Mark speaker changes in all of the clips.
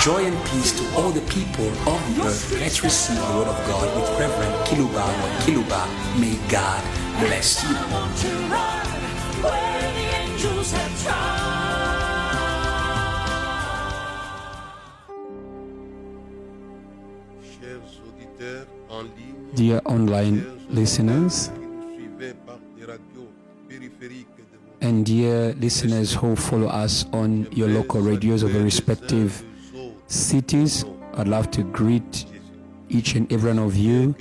Speaker 1: Joy and peace to all the people of the earth. Let's receive the word of God with Reverend Kiluba Kiluba. May God bless you. Dear online listeners and dear listeners who follow us on your local radios of your respective cities, I'd love to greet each and every one of you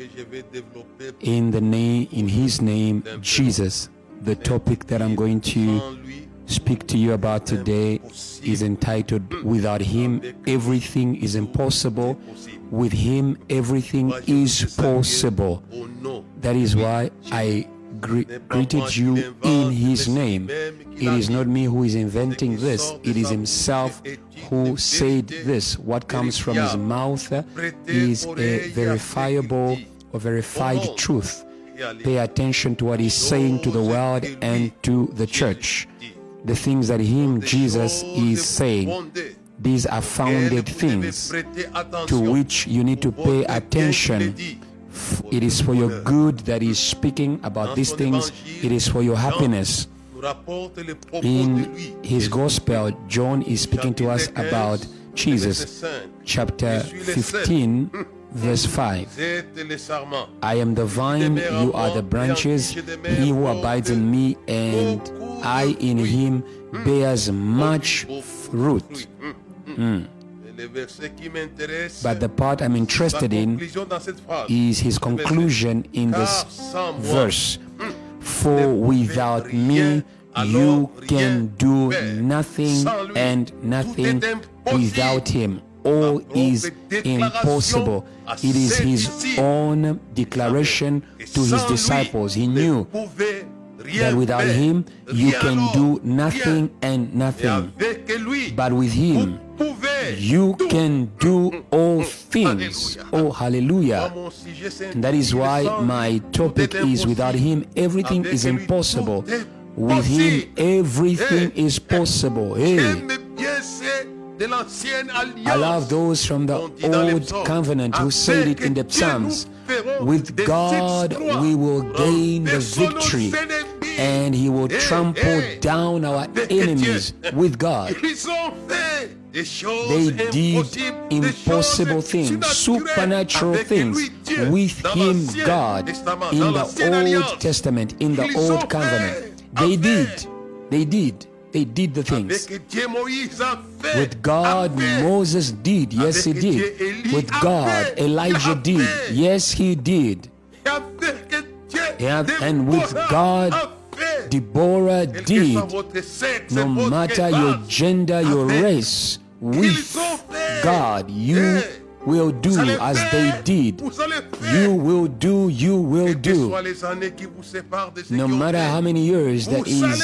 Speaker 1: in the name in his name Jesus. The topic that I'm going to speak to you about today is entitled Without Him Everything is Impossible. With Him Everything is Possible. That is why I gre- greeted you in His name. It is not me who is inventing this, it is Himself who said this. What comes from His mouth is a verifiable or verified truth. Pay attention to what He's saying to the world and to the church. The things that Him, Jesus, is saying. These are founded things to which you need to pay attention. It is for your good that He is speaking about these things, it is for your happiness. In his gospel, John is speaking to us about Jesus. Chapter 15, verse 5.
Speaker 2: Vous êtes les sarments.
Speaker 1: I am the vine, you are the branches. He who abides in me and I in him bears much fruit.
Speaker 2: Et le verset qui m'intéresse,
Speaker 1: But the part I'm interested in
Speaker 2: conclusion dans cette phrase.
Speaker 1: is his conclusion in this verse. For without me, you can do nothing, and nothing without him. All is impossible. It is his own declaration to his disciples. He knew that without him, you can do nothing and nothing. But with him, you can do all things. Oh, hallelujah. And that is why my topic is without him, everything is impossible. With him, everything is possible. Hey, I love those from the old covenant who said it in the Psalms. With God, we will gain the victory, and He will trample down our enemies. With God, they did impossible things, supernatural things with Him, God, in the Old Testament, in the Old Covenant. They did. They did. They did the things. With God, Moses did. Yes, he did. With God, Elijah did. Yes, he did. And with God, Deborah did. No matter your gender, your race, with God, you will do as they did. You will do, you will do. No matter how many years that is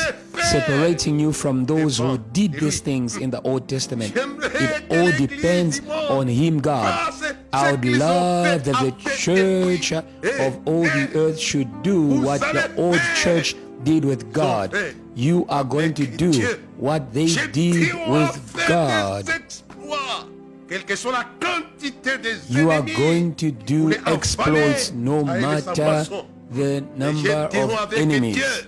Speaker 1: separating you from those who did these things in the Old Testament, it all depends on Him, God. I would love that the church of all the earth should do what the old church did with God. You are going to do what they did with God. You are going to do exploits no matter the number of enemies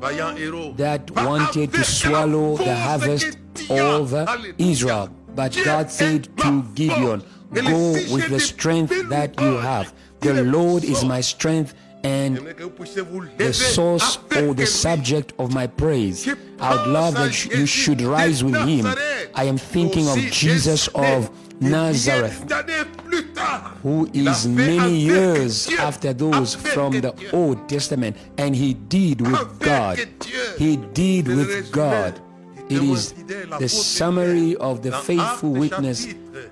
Speaker 1: that wanted to swallow the harvest of Israel. But God said to Gideon, Go with the strength that you have. The Lord is my strength and the source or the subject of my praise. I would love that you should rise with him. I am thinking of Jesus of Nazareth, who is many years after those from the Old Testament, and he did with God. He did with God. It is the summary of the faithful witness,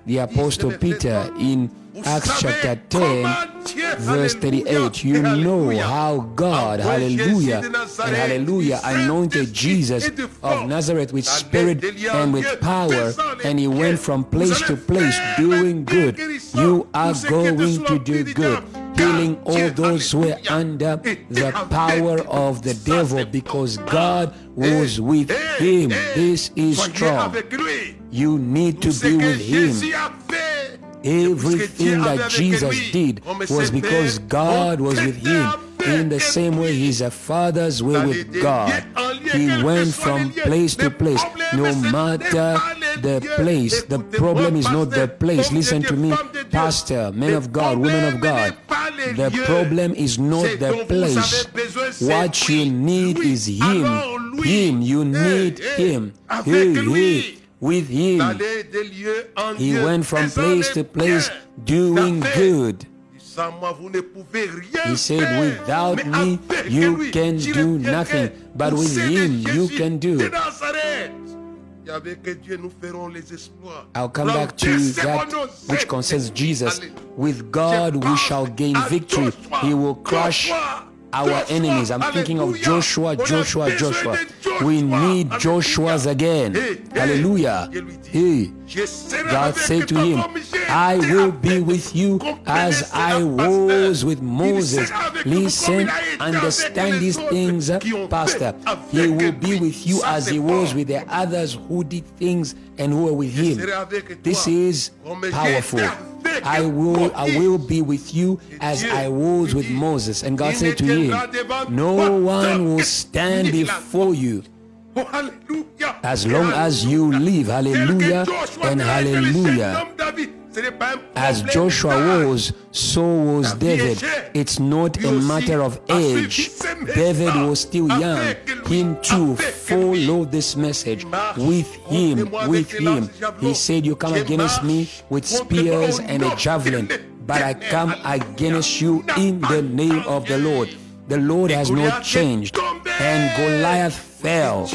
Speaker 1: the Apostle Peter, in Acts chapter 10, verse 38. You know how God, hallelujah, and hallelujah, anointed Jesus of Nazareth with spirit and with power, and he went from place to place doing good. You are going to do good healing all those who are under the power of the devil because God was with him. This is strong. You need to be with him. Everything that Jesus did was because God was with him. In the same way, his fathers were with God. He went from place to place, no matter the place. The problem is not the place. Listen to me, pastor, men of God, women of God. The problem is not the place. What you need is Him. Him. You need Him. Hey, hey. With Him. He went from place to place doing good. He said, Without me, you can do nothing, but with Him, you can do. I'll come back to that which concerns Jesus. With God, we shall gain victory. He will crush our enemies. I'm thinking of Joshua, Joshua, Joshua. We need Joshua's again. Hallelujah. Hey, God said to him, I will be with you as I was with Moses. Listen, understand these things, Pastor. He will be with you as he was with the others who did things and who were with him. This is powerful. I will I will be with you as I was with Moses. And God said to him, No one will stand before you as long as you live. Hallelujah and hallelujah. As Joshua was, so was David. It's not a matter of age. David was still young. Him too Follow this message with him, with him. He said, You come against me with spears and a javelin, but I come against you in the name of the Lord. The Lord has not changed. And Goliath fell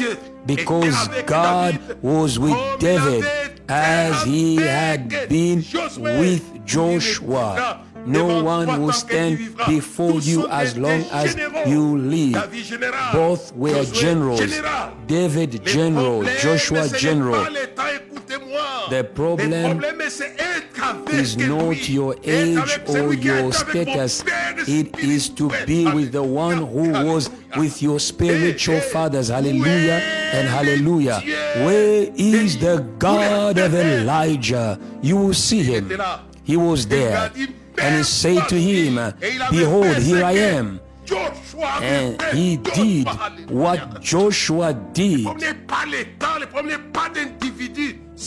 Speaker 1: because God was with David as he had been with Joshua. No one will stand before you as long as you live. Both were generals. David general, Joshua general. The problem is not your age or your status. It is to be with the one who was with your spiritual fathers. Hallelujah and hallelujah. Where is the God of Elijah? You will see him. He was there. And he said to him, Behold, here I am. And he did what Joshua did.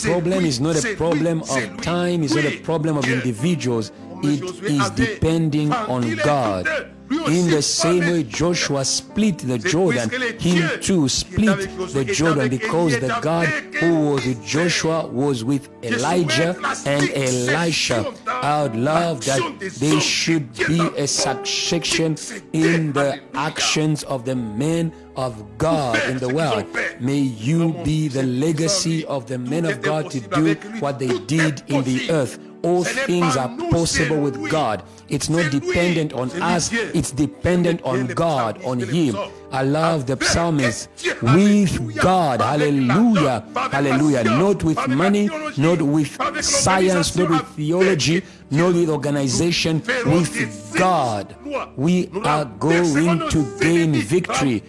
Speaker 1: Problem is not a problem of time, it's not a problem of individuals. It is depending on God. In the same way Joshua split the Jordan, him too split the Jordan because the God who was with Joshua was with Elijah and Elisha. I would love that there should be a succession in the actions of the men of God in the world. May you be the legacy of the men of God to do what they did in the earth all things are possible with God. It's not dependent on us, it's dependent on God, on Him. I love the psalmist with God. Hallelujah. Hallelujah. Not with money, not with science, not with theology, not with organization, with God. We are going to gain victory.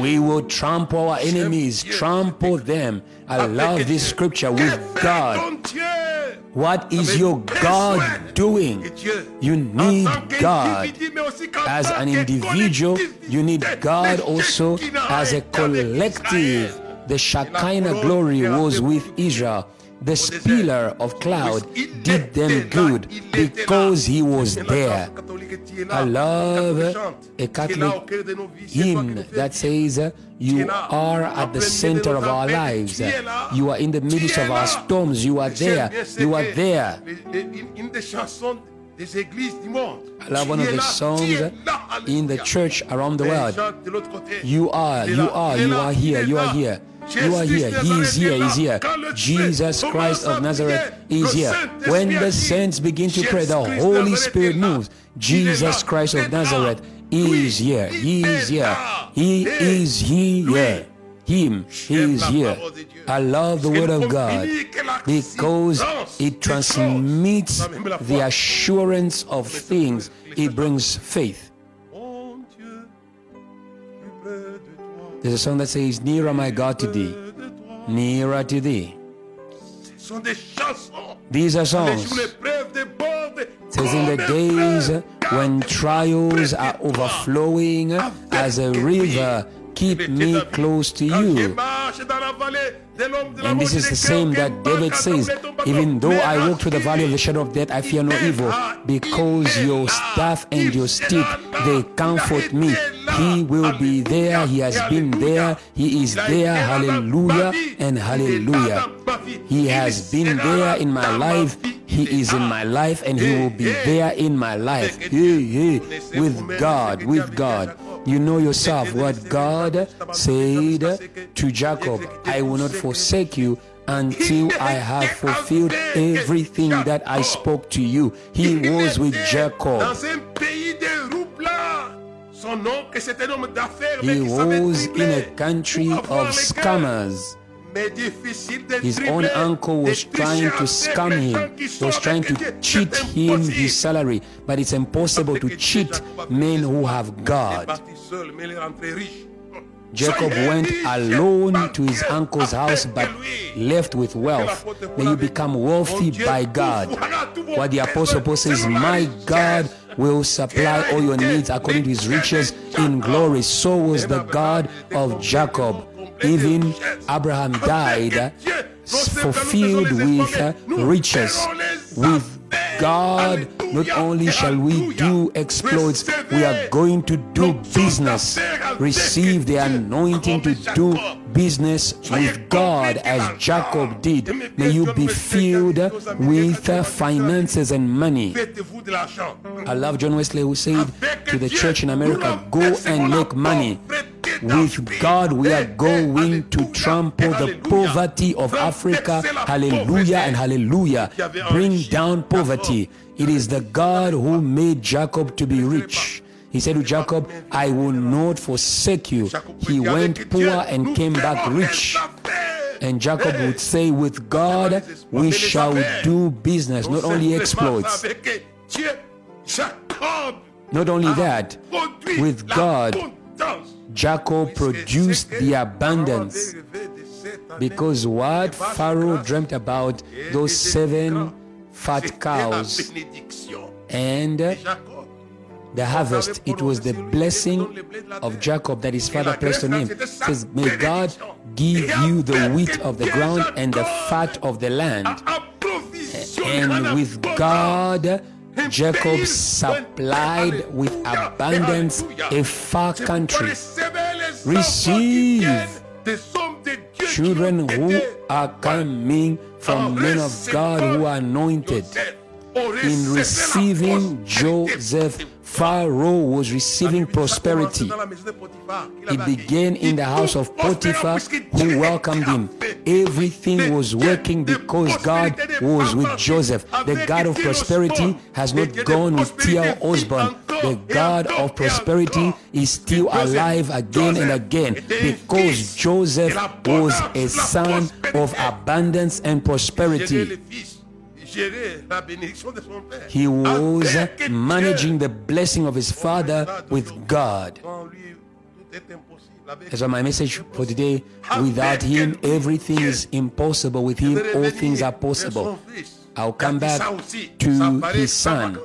Speaker 1: We will trample our enemies, trample them. I love this scripture with God. What is your God doing? You need God. As an individual, you need God also as a collective. The Shekinah glory was with Israel. The pillar of cloud did them good because he was there. I love a Catholic hymn that says, uh, You are at the center of our lives. You are in the midst of our storms. You are there. You are there. I love one of the songs uh, in the church around the world. You are, you are, you are here, you are here. You are here. He is here. He is here. Jesus Christ of Nazareth is here. When the saints begin to pray, the Holy Spirit moves. Jesus Christ of Nazareth is here. He is here. He is here. Him, He is here. I love the Word of God because it transmits the assurance of things, it brings faith. There's a song that says, Nearer my God to thee, nearer to thee. These are songs. It says in the days when trials are overflowing as a river, keep me close to you. And this is the same that David says, even though I walk through the valley of the shadow of death, I fear no evil, because your staff and your stick, they comfort me. He will be there, he has been there, he is there, hallelujah and hallelujah. He has been there in my life, he is in my life, and he will be there in my life. Yeah, yeah, with God, with God. You know yourself what God said to Jacob I will not forsake you until I have fulfilled everything that I spoke to you. He was with Jacob. He was in a country of scammers. His own uncle was trying to scam him, was trying to cheat him his salary, but it's impossible to cheat men who have God. Jacob went alone to his uncle's house but left with wealth. May you become wealthy by God. What the Apostle Paul says, My God will supply all your needs according to his riches in glory. So was the God of Jacob. Even Abraham died fulfilled with riches. With God, not only shall we do exploits, we are going to do business. Receive the anointing to do business with God as Jacob did. May you be filled with finances and money. I love John Wesley who said to the church in America, go and make money. With God, we are going to trample the poverty of Africa. Hallelujah and hallelujah. Bring down poverty. It is the God who made Jacob to be rich. He said to Jacob, I will not forsake you. He went poor and came back rich. And Jacob would say, With God we shall do business, not only exploits. Not only that, with God Jacob produced the abundance because what Pharaoh dreamt about those seven fat cows and the harvest, it was the blessing of Jacob that his father placed on him. It says, May God give you the wheat of the ground and the fat of the land. And with God, Jacob supplied with abundance a far country. Receive children who are coming from men of God who are anointed. In receiving Joseph, Pharaoh was receiving prosperity. It began in the house of Potiphar, who welcomed him. Everything was working because God was with Joseph. The God of prosperity has not gone with T.L. Osborn. The God of prosperity is still alive again and again because Joseph was a son of abundance and prosperity. He was managing the blessing of his father with God. That's why my message for today without him, everything is impossible. With him, all things are possible. I'll come back to his son.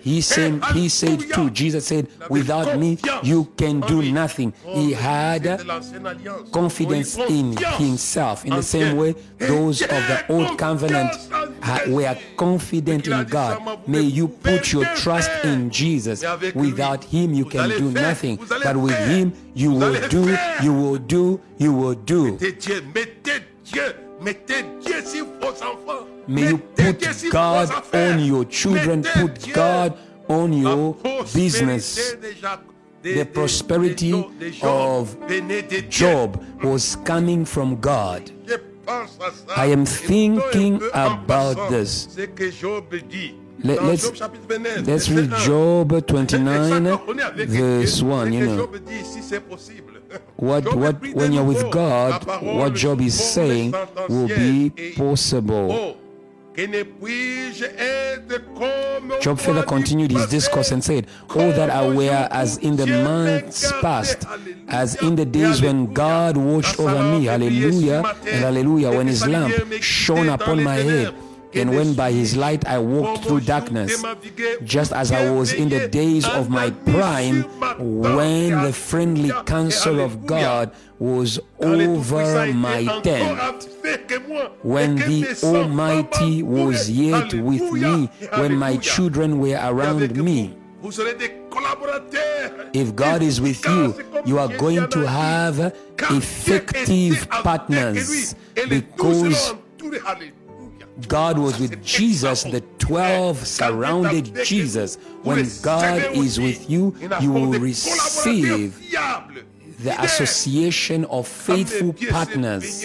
Speaker 1: He said, he said too, Jesus said, without me, you can do nothing. He had confidence in himself. In the same way, those of the old covenant were confident in God. May you put your trust in Jesus. Without him, you can do nothing. But with him, you will do, you will do, you will do. May you put God on your children, put God on your business. The prosperity of Job was coming from God. I am thinking about this. Let, us let's read Job 29, verse 1. You know, what, what, when you're with God, what Job is saying will be possible. Job further continued his discourse and said, Oh, that I were as in the months past, as in the days when God watched over me, hallelujah, and hallelujah, when his lamp shone upon my head and when by his light I walked through darkness, just as I was in the days of my prime, when the friendly counsel of God was over my tent, when the Almighty was yet with me, when my children were around me. If God is with you, you are going to have effective partners because God was with Jesus, the 12 surrounded Jesus. When God is with you, you will receive the association of faithful partners.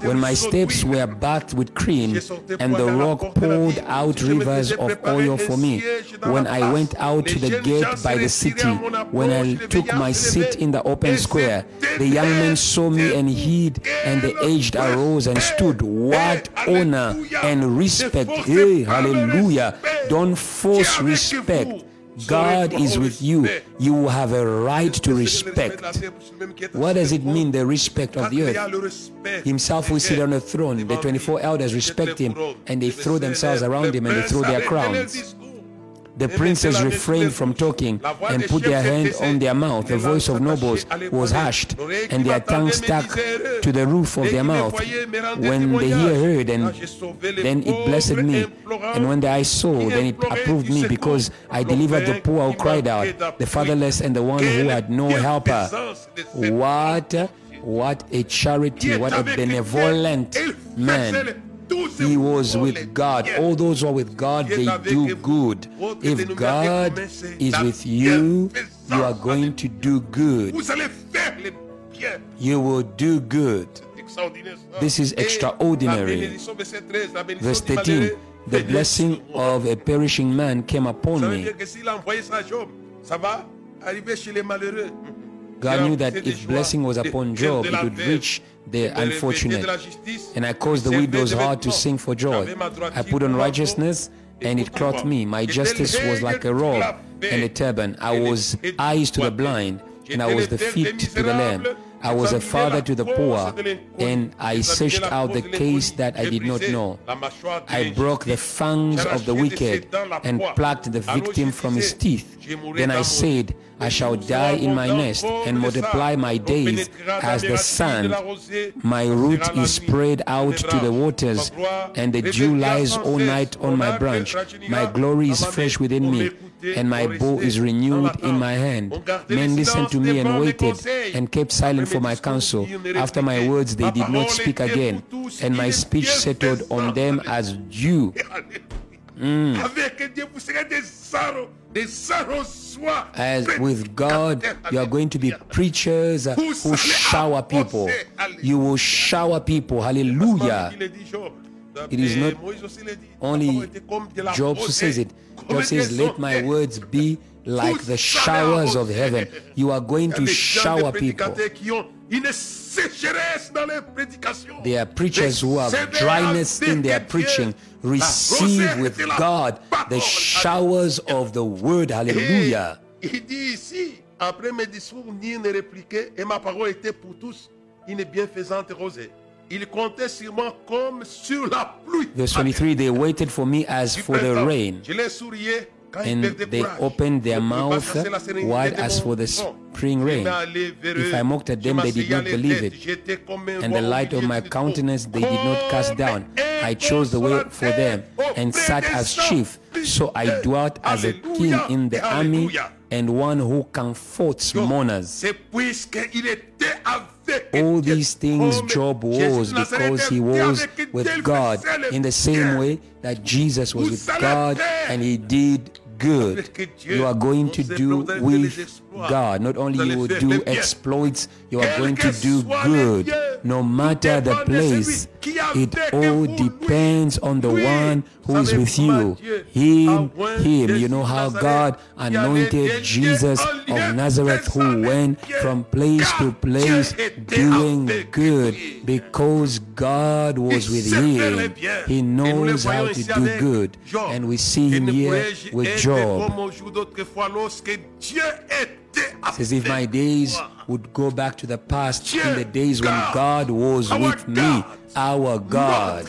Speaker 1: When my steps were bathed with cream and the rock poured out rivers of oil for me, when I went out to the gate by the city, when I took my seat in the open square, the young men saw me and hid, and the aged arose and stood. What honor and respect! Hey, eh, hallelujah! Don't force respect God is with you, you have a right to respect. What does it mean, the respect of the earth? Himself will sit on a throne. The 24 elders respect him and they throw themselves around him and they throw their crowns. The princes refrained from talking and put their hand on their mouth. The voice of nobles was hushed, and their tongue stuck to the roof of their mouth. When the ear heard, and then it blessed me. And when the eye saw, then it approved me, because I delivered the poor who cried out, the fatherless, and the one who had no helper. What, what a charity! What a benevolent man! He was with God. All those who are with God, they do good. If God is with you, you are going to do good. You will do good. This is extraordinary. Verse 13 The blessing of a perishing man came upon me. God knew that if blessing was upon Job, it would reach the unfortunate. And I caused the widow's heart to sing for joy. I put on righteousness, and it clothed me. My justice was like a robe and a turban. I was eyes to the blind, and I was the feet to the lame. I was a father to the poor, and I searched out the case that I did not know. I broke the fangs of the wicked and plucked the victim from his teeth. Then I said, I shall die in my nest and multiply my days as the sun. My root is spread out to the waters, and the dew lies all night on my branch. My glory is fresh within me, and my bow is renewed in my hand. Men listened to me and waited, and kept silent for my counsel. After my words, they did not speak again, and my speech settled on them as dew. Mm. As with God, you are going to be preachers who shower people. You will shower people. Hallelujah. It is not only Job who says it. Job says, Let my words be like the showers of heaven. You are going to shower people. There are preachers who have dryness in their preaching. Receive with God the showers of the word. Hallelujah.
Speaker 2: Il dit ici, après mes discours, ni ne répliquait, et ma parole était pour tous une bienfaisante rosée. Il comptait sur moi comme sur la pluie.
Speaker 1: Verse 23 They waited for me as for the rain.
Speaker 2: Je les souriais
Speaker 1: and they opened their mouth wide as for the spring rain. If I mocked at them, they did not believe it. And the light of my countenance they did not cast down. I chose the way for them and sat as chief. So I dwelt as a king in the army and one who comforts mourners. All these things Job was because he was with God in the same way that Jesus was with God and he did good. You are going to do with God. Not only you will do exploits, you are going to do good. No matter the place. It all depends on the one who is with you. Him, him. You know how God anointed Jesus of Nazareth who went from place to place doing good because God was with him. He knows how to do good. And we see him here with Job. Says if my days would go back to the past in the days when God was with me, our God,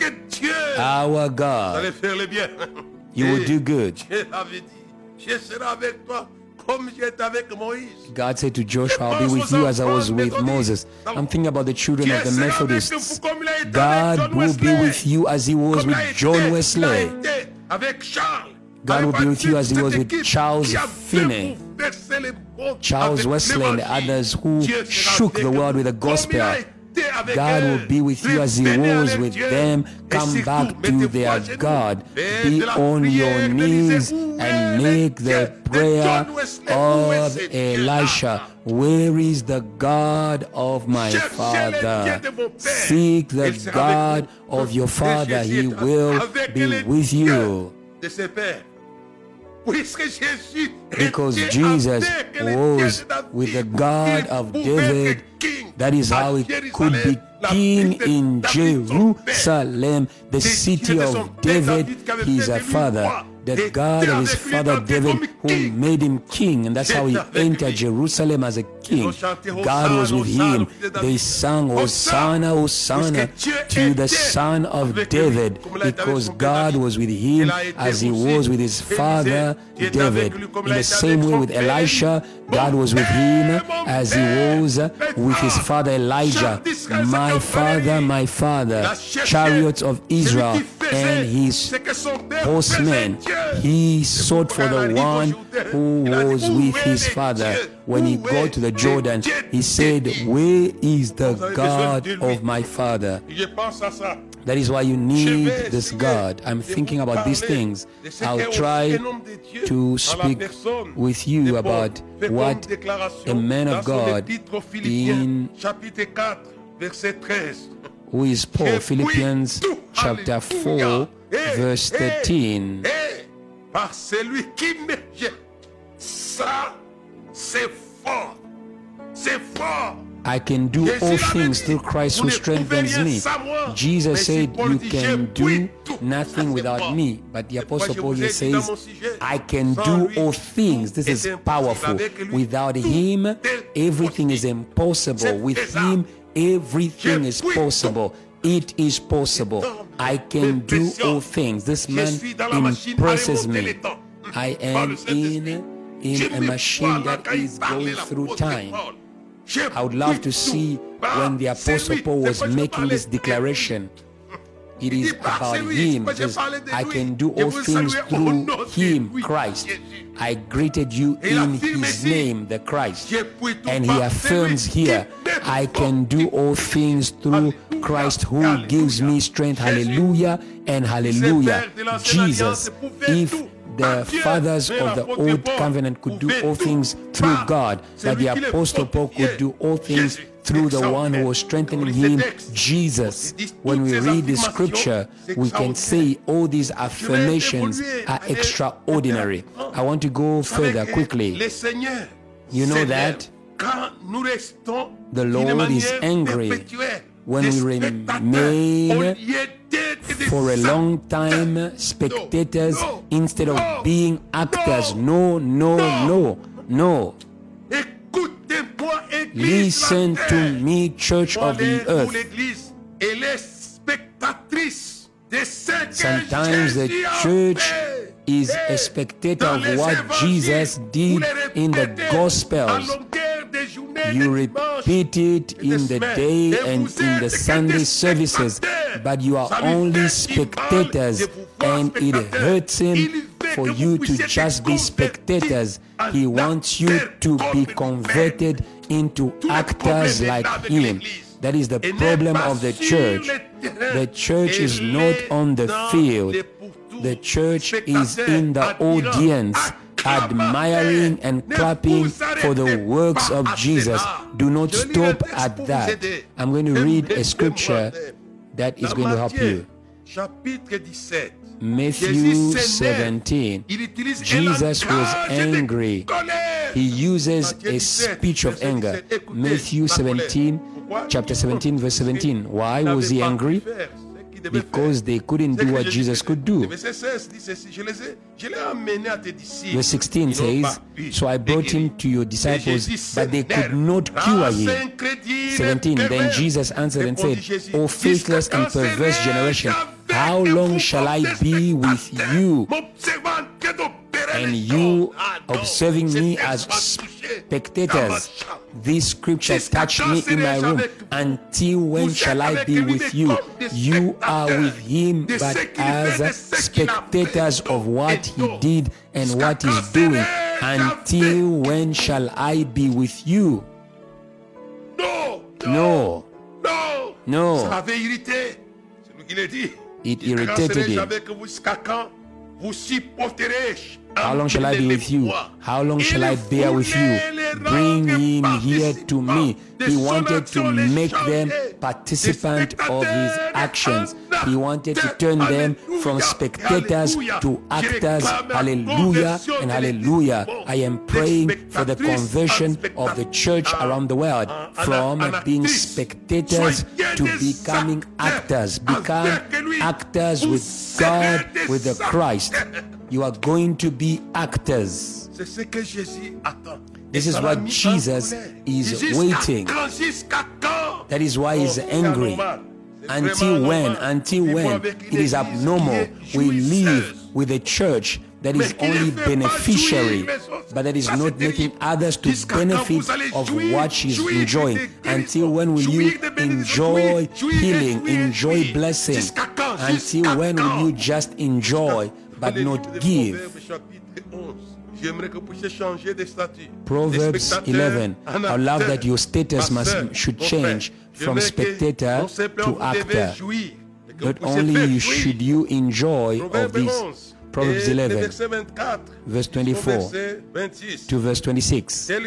Speaker 1: our God, you will do good. God said to Joshua, I'll be with you as I was with Moses. I'm thinking about the children of the Methodists. God will be with you as he was with John Wesley. God will be with you as he was with Charles Finney. Charles Wesley and others who shook the world with the gospel. God will be with you as He was with them. Come back to their God. Be on your knees and make the prayer of Elisha. Where is the God of my father? Seek the God of your father. He will be with you. Because Jesus was with the God of David. That is how it could be king in Jerusalem, the city of David, his father the God of his father David who made him king, and that's how he entered Jerusalem as a king. God was with him. They sang Hosanna, Hosanna to the son of David because God was with him as he was with his father David. In the same way with Elisha, God was with him as he was with his father Elijah. My father, my father, chariots of Israel and his horsemen. He sought for the one who was with his father. When he got to the Jordan, he said, Where is the God of my father? That is why you need this God. I'm thinking about these things. I'll try to speak with you about what a man of God in who is Paul, Philippians chapter 4, verse 13.
Speaker 2: Par celui qui me Ça, c'est fort. C'est fort.
Speaker 1: I can do all things through Christ who strengthens me. Jesus said, You can do nothing without me. But the Apostle Paul says, I can do all things. This is powerful. Without Him, everything is impossible. With Him, everything is possible. It is possible. I can do all things. This man impresses me. I am in, in a machine that is going through time. I would love to see when the Apostle Paul was making this declaration. It is about Him. Says, I can do all things through Him, Christ. I greeted you in His name, the Christ. And He affirms here, I can do all things through Christ who gives me strength. Hallelujah and hallelujah. Jesus, if the fathers of the old covenant could do all things through God, that the apostle Paul could do all things through the one who was strengthening him, Jesus. When we read the scripture, we can say all these affirmations are extraordinary. I want to go further quickly. You know that the Lord is angry when we remain for a long time spectators instead of being actors. No, no, no, no. Listen to me, church of the earth. Sometimes the church is a spectator of what Jesus did in the Gospels. You repeat it in the day and in the Sunday services, but you are only spectators, and it hurts him for you to just be spectators. He wants you to be converted into actors like him. That is the problem of the church. The church is not on the field. The church is in the audience, admiring and clapping for the works of Jesus. Do not stop at that. I'm going to read a scripture that is going to help you. Matthew 17, Jesus was angry. He uses a speech of anger. Matthew 17, chapter 17, verse 17. Why was he angry? because they couldn't do what Jesus could do. Verse 16 says, So I brought him to your disciples, but they could not cure him. 17 Then Jesus answered and said, O oh, faithless and perverse generation, how long shall I be with you? And you observing me as spectators. This scripture touched me in my room. Until when shall I be with you? You are with him, but as spectators of what he did and what he's doing. Until when shall I be with you? No.
Speaker 2: No.
Speaker 1: No. No. It irritated him. How long shall I be with you? How long shall I bear with you? Bring him here to me. He wanted to make them participant of his actions. He wanted to turn them from spectators to actors. Hallelujah and hallelujah. I am praying for the conversion of the church around the world from being spectators to becoming actors. Become actors with God, with the Christ. You are going to be actors. This is what Jesus is waiting. That is why he's angry. Until when? Until when? It is abnormal. We live with a church that is only beneficiary, but that is not making others to benefit of what she's enjoying. Until when will you enjoy healing, enjoy blessing? Until when will you just enjoy but not give? Proverbs 11. I love that your status must should change from spectator to actor. Not only should you enjoy of this. Proverbs 11, verse 24 to verse 26. There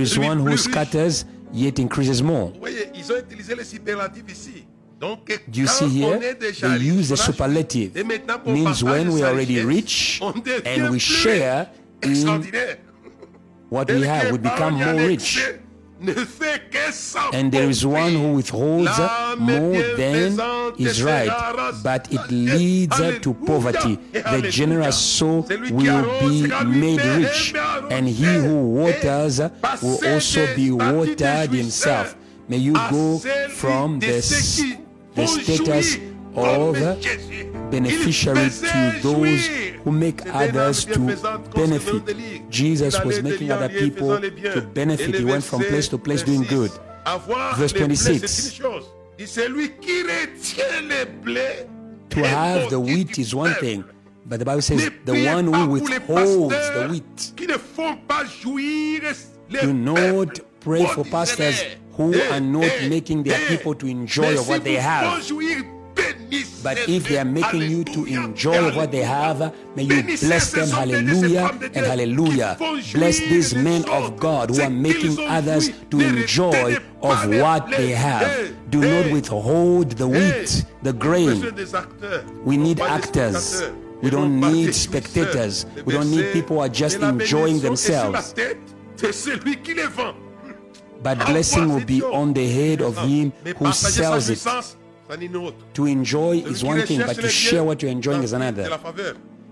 Speaker 1: is one who scatters yet increases more. Do you see here? They use the superlative. Means when we are already rich and we share in what we have, we become more rich. And there is one who withholds more than is right, but it leads to poverty. The generous soul will be made rich, and he who waters will also be watered himself. May you go from the the status of beneficiary to those who make others to benefit. Jesus was making other people to benefit. He went from place to place doing good. Verse 26. To have the wheat is one thing, but the Bible says the one who withholds the wheat. Do not pray for pastors who are not making their people to enjoy what they have. But if they are making you to enjoy what they have, may you bless them, hallelujah and hallelujah. Bless these men of God who are making others to enjoy of what they have. Do not withhold the wheat, the grain. We need actors. We don't need spectators. We don't need people who are just enjoying themselves. But blessing will be on the head of him who sells it. To enjoy is one thing, but to share what you're enjoying is another.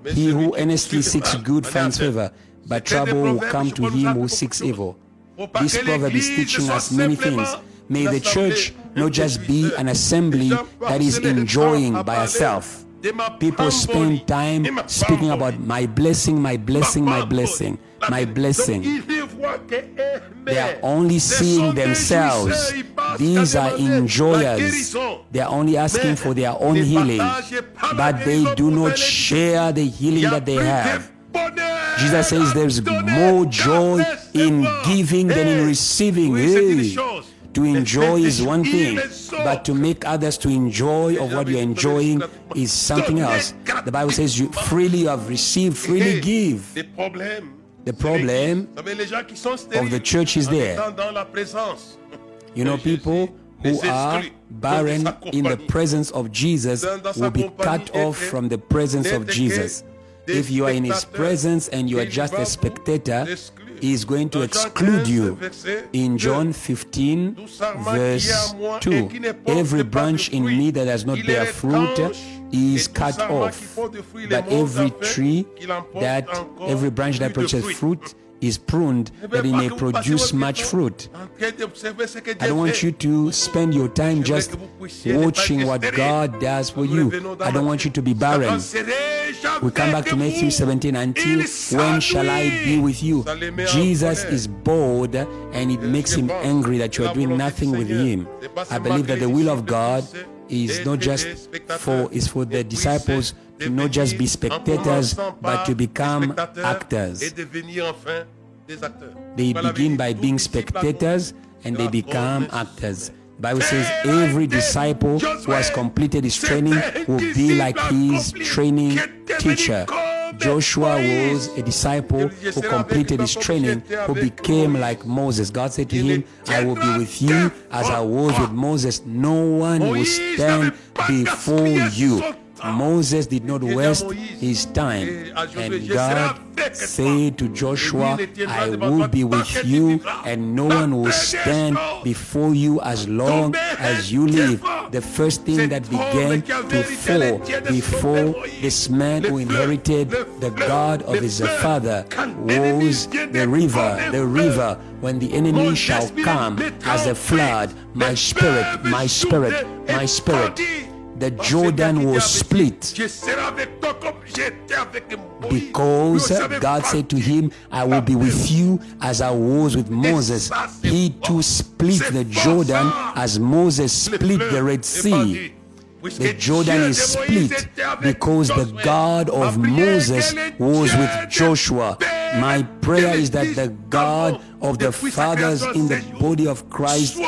Speaker 1: He who earnestly seeks good finds favor, but trouble will come to him who seeks evil. This proverb is teaching us many things. May the church not just be an assembly that is enjoying by herself. People spend time speaking about my blessing, my blessing, my blessing, my blessing. They are only seeing themselves. These are enjoyers. They are only asking for their own healing, but they do not share the healing that they have. Jesus says there's more joy in giving than in receiving. Hey, to enjoy is one thing, but to make others to enjoy of what you're enjoying is something else. The Bible says you freely you have received, freely give. The problem of the church is there. You know, people who are barren in the presence of Jesus will be cut off from the presence of Jesus. If you are in his presence and you are just a spectator, he is going to exclude you. In John 15, verse 2, every branch in me that does not bear fruit is cut off, That every tree that, every branch that produces fruit is pruned that it may produce much fruit. I don't want you to spend your time just watching what God does for you. I don't want you to be barren. We come back to Matthew 17 until when shall I be with you? Jesus is bored and it makes him angry that you are doing nothing with him. I believe that the will of God is not just for is for the disciples to not just be spectators but to become actors. They begin by being spectators and they become actors. The Bible says every disciple who has completed his training will be like his training teacher. Joshua was a disciple who completed his training, who became like Moses. God said to him, I will be with you as I was with Moses. No one will stand before you. Moses did not waste his time. And God said to Joshua, I will be with you, and no one will stand before you as long as you live. The first thing that began to fall before this man who inherited the God of his father was the river, the river. When the enemy shall come as a flood, my spirit, my spirit, my spirit the Jordan was split because God said to him, I will be with you as I was with Moses. He too split the Jordan as Moses split the Red Sea. The Jordan is split because the God of Moses was with Joshua. My prayer is that the God of the fathers in the body of Christ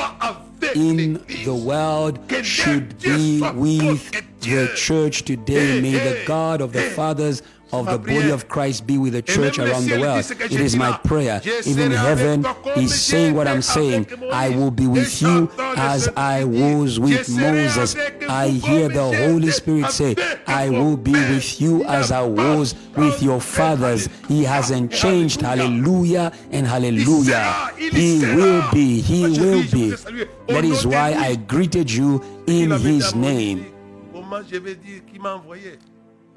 Speaker 1: in the world should be with the church today. May the God of the fathers of the body of Christ be with the church around the world. It is my prayer. Even heaven is saying what I'm saying. I will be with you as I was with Moses. I hear the Holy Spirit say, I will be with you as I was with your fathers. He hasn't changed. Hallelujah and hallelujah. He will be. He will be. That is why I greeted you in his name.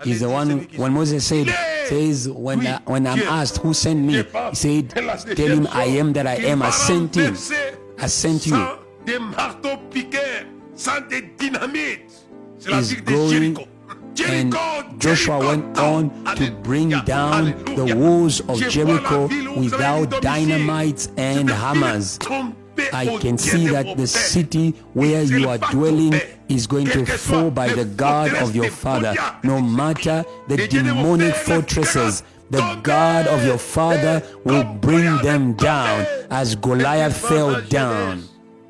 Speaker 1: He's the one when Moses said, says when uh, when I'm asked who sent me, he said, Tell him I am that I am. I sent him. I sent you. He's going and Joshua went on to bring down the walls of Jericho without dynamites and hammers. I can see that the city where you are dwelling is going to fall by the God of your father. No matter the demonic fortresses, the God of your father will bring them down as Goliath fell down.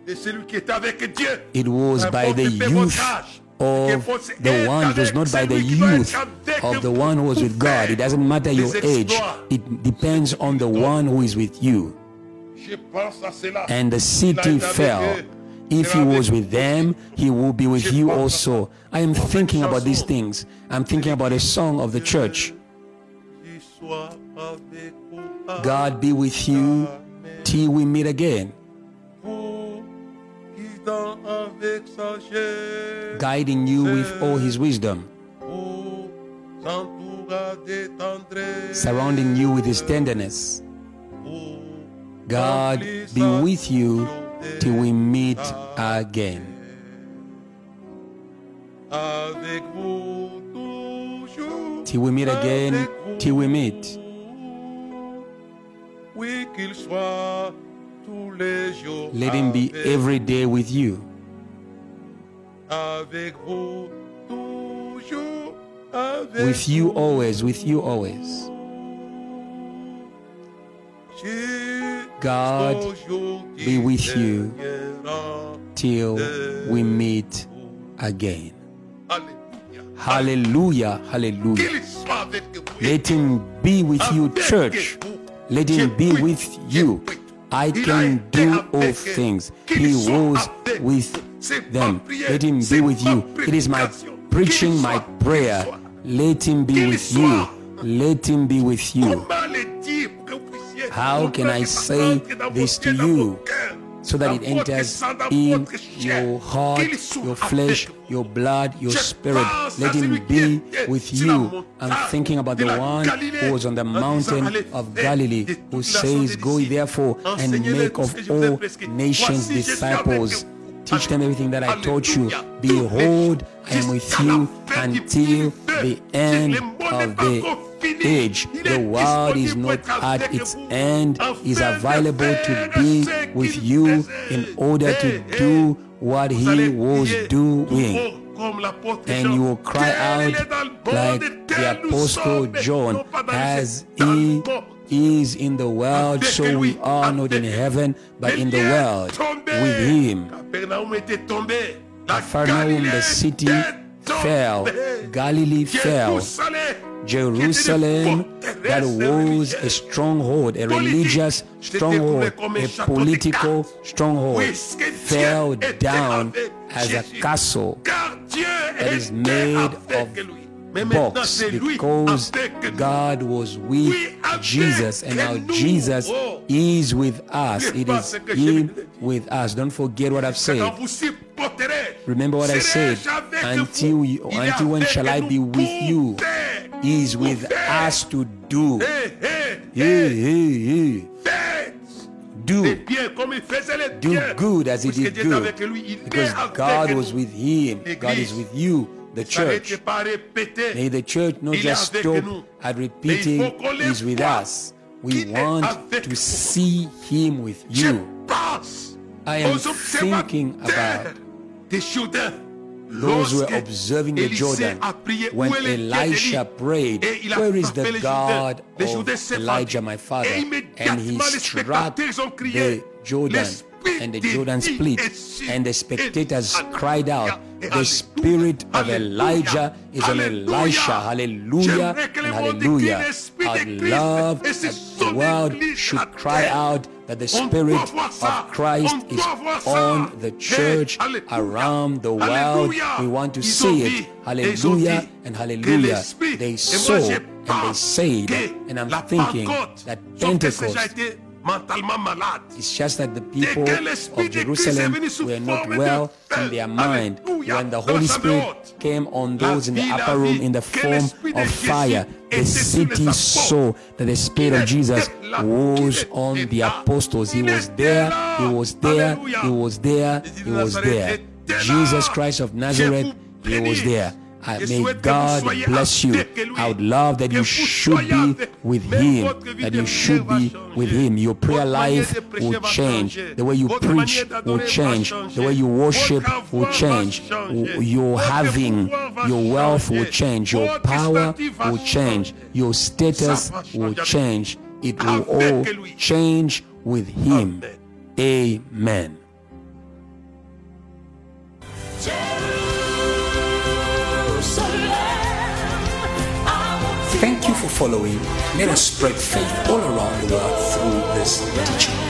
Speaker 1: It was by the youth of the one, it was not by the youth of the one who was with God. It doesn't matter your age, it depends on the one who is with you. And the city fell. If he was with them, he will be with you also. I am thinking about these things. I'm thinking about a song of the church. God be with you till we meet again. Guiding you with all his wisdom. Surrounding you with his tenderness. God be with you till we meet again. Till we meet again, till we meet. Let him be every day with you. With you always, with you always. God be with you till we meet again. Hallelujah, hallelujah. Let him be with you, church. Let him be with you. I can do all things. He was with them. Let him be with you. It is my preaching, my prayer. Let him be with you. Let him be with you. How can I say this to you? so that it enters in your heart, your flesh, your blood, your spirit. Let him be with you. I'm thinking about the one who was on the mountain of Galilee, who says, Go therefore and make of all nations disciples. Teach them everything that I taught you. Behold, I am with you until the end of the age. The world is not at its end, is available to be with you in order to do what he was doing. And you will cry out like the Apostle John, as he is in the world, so we are not in heaven, but in the world with him. Capernaum, the city, fell. Galilee fell. Jerusalem that was a stronghold, a religious stronghold, a political stronghold, fell down as a castle that is made of box because God was with Jesus and now Jesus is with us. It is Him with us. Don't forget what I've said. Remember what I said. Until, you, until when shall I be with you? is with us to do. Hey, hey, hey. Do. Do good as he did good. Because God was with him. God is with you the church. May the church not just stop at repeating He's with us. We want to see Him with you. I am thinking about those who were observing the Jordan when Elisha prayed, Where is the God of Elijah, my father? And he struck the Jordan and the Jordan split, and the spectators cried out, The spirit of Elijah is on Elisha. Hallelujah and hallelujah. I'd love the world should cry out that the spirit of Christ is on the church around the world. We want to see it. Hallelujah and hallelujah. They saw and they said, and I'm thinking that Pentecost it's just that the people of Jerusalem were not well in their mind when the Holy Spirit came on those in the upper room in the form of fire. The city saw that the Spirit of Jesus was on the apostles. He was there, he was there, he was there, he was there. Jesus Christ of Nazareth, he was there. I, may God bless you. I would love that you should be with Him, that you should be with Him. Your prayer life will change. The way you preach will change. The way you worship will change. Your having, your wealth will change. Your power will change. Your status will change. It will all change with Him. Amen. Thank you for following. Let us spread faith all around the world through this teaching.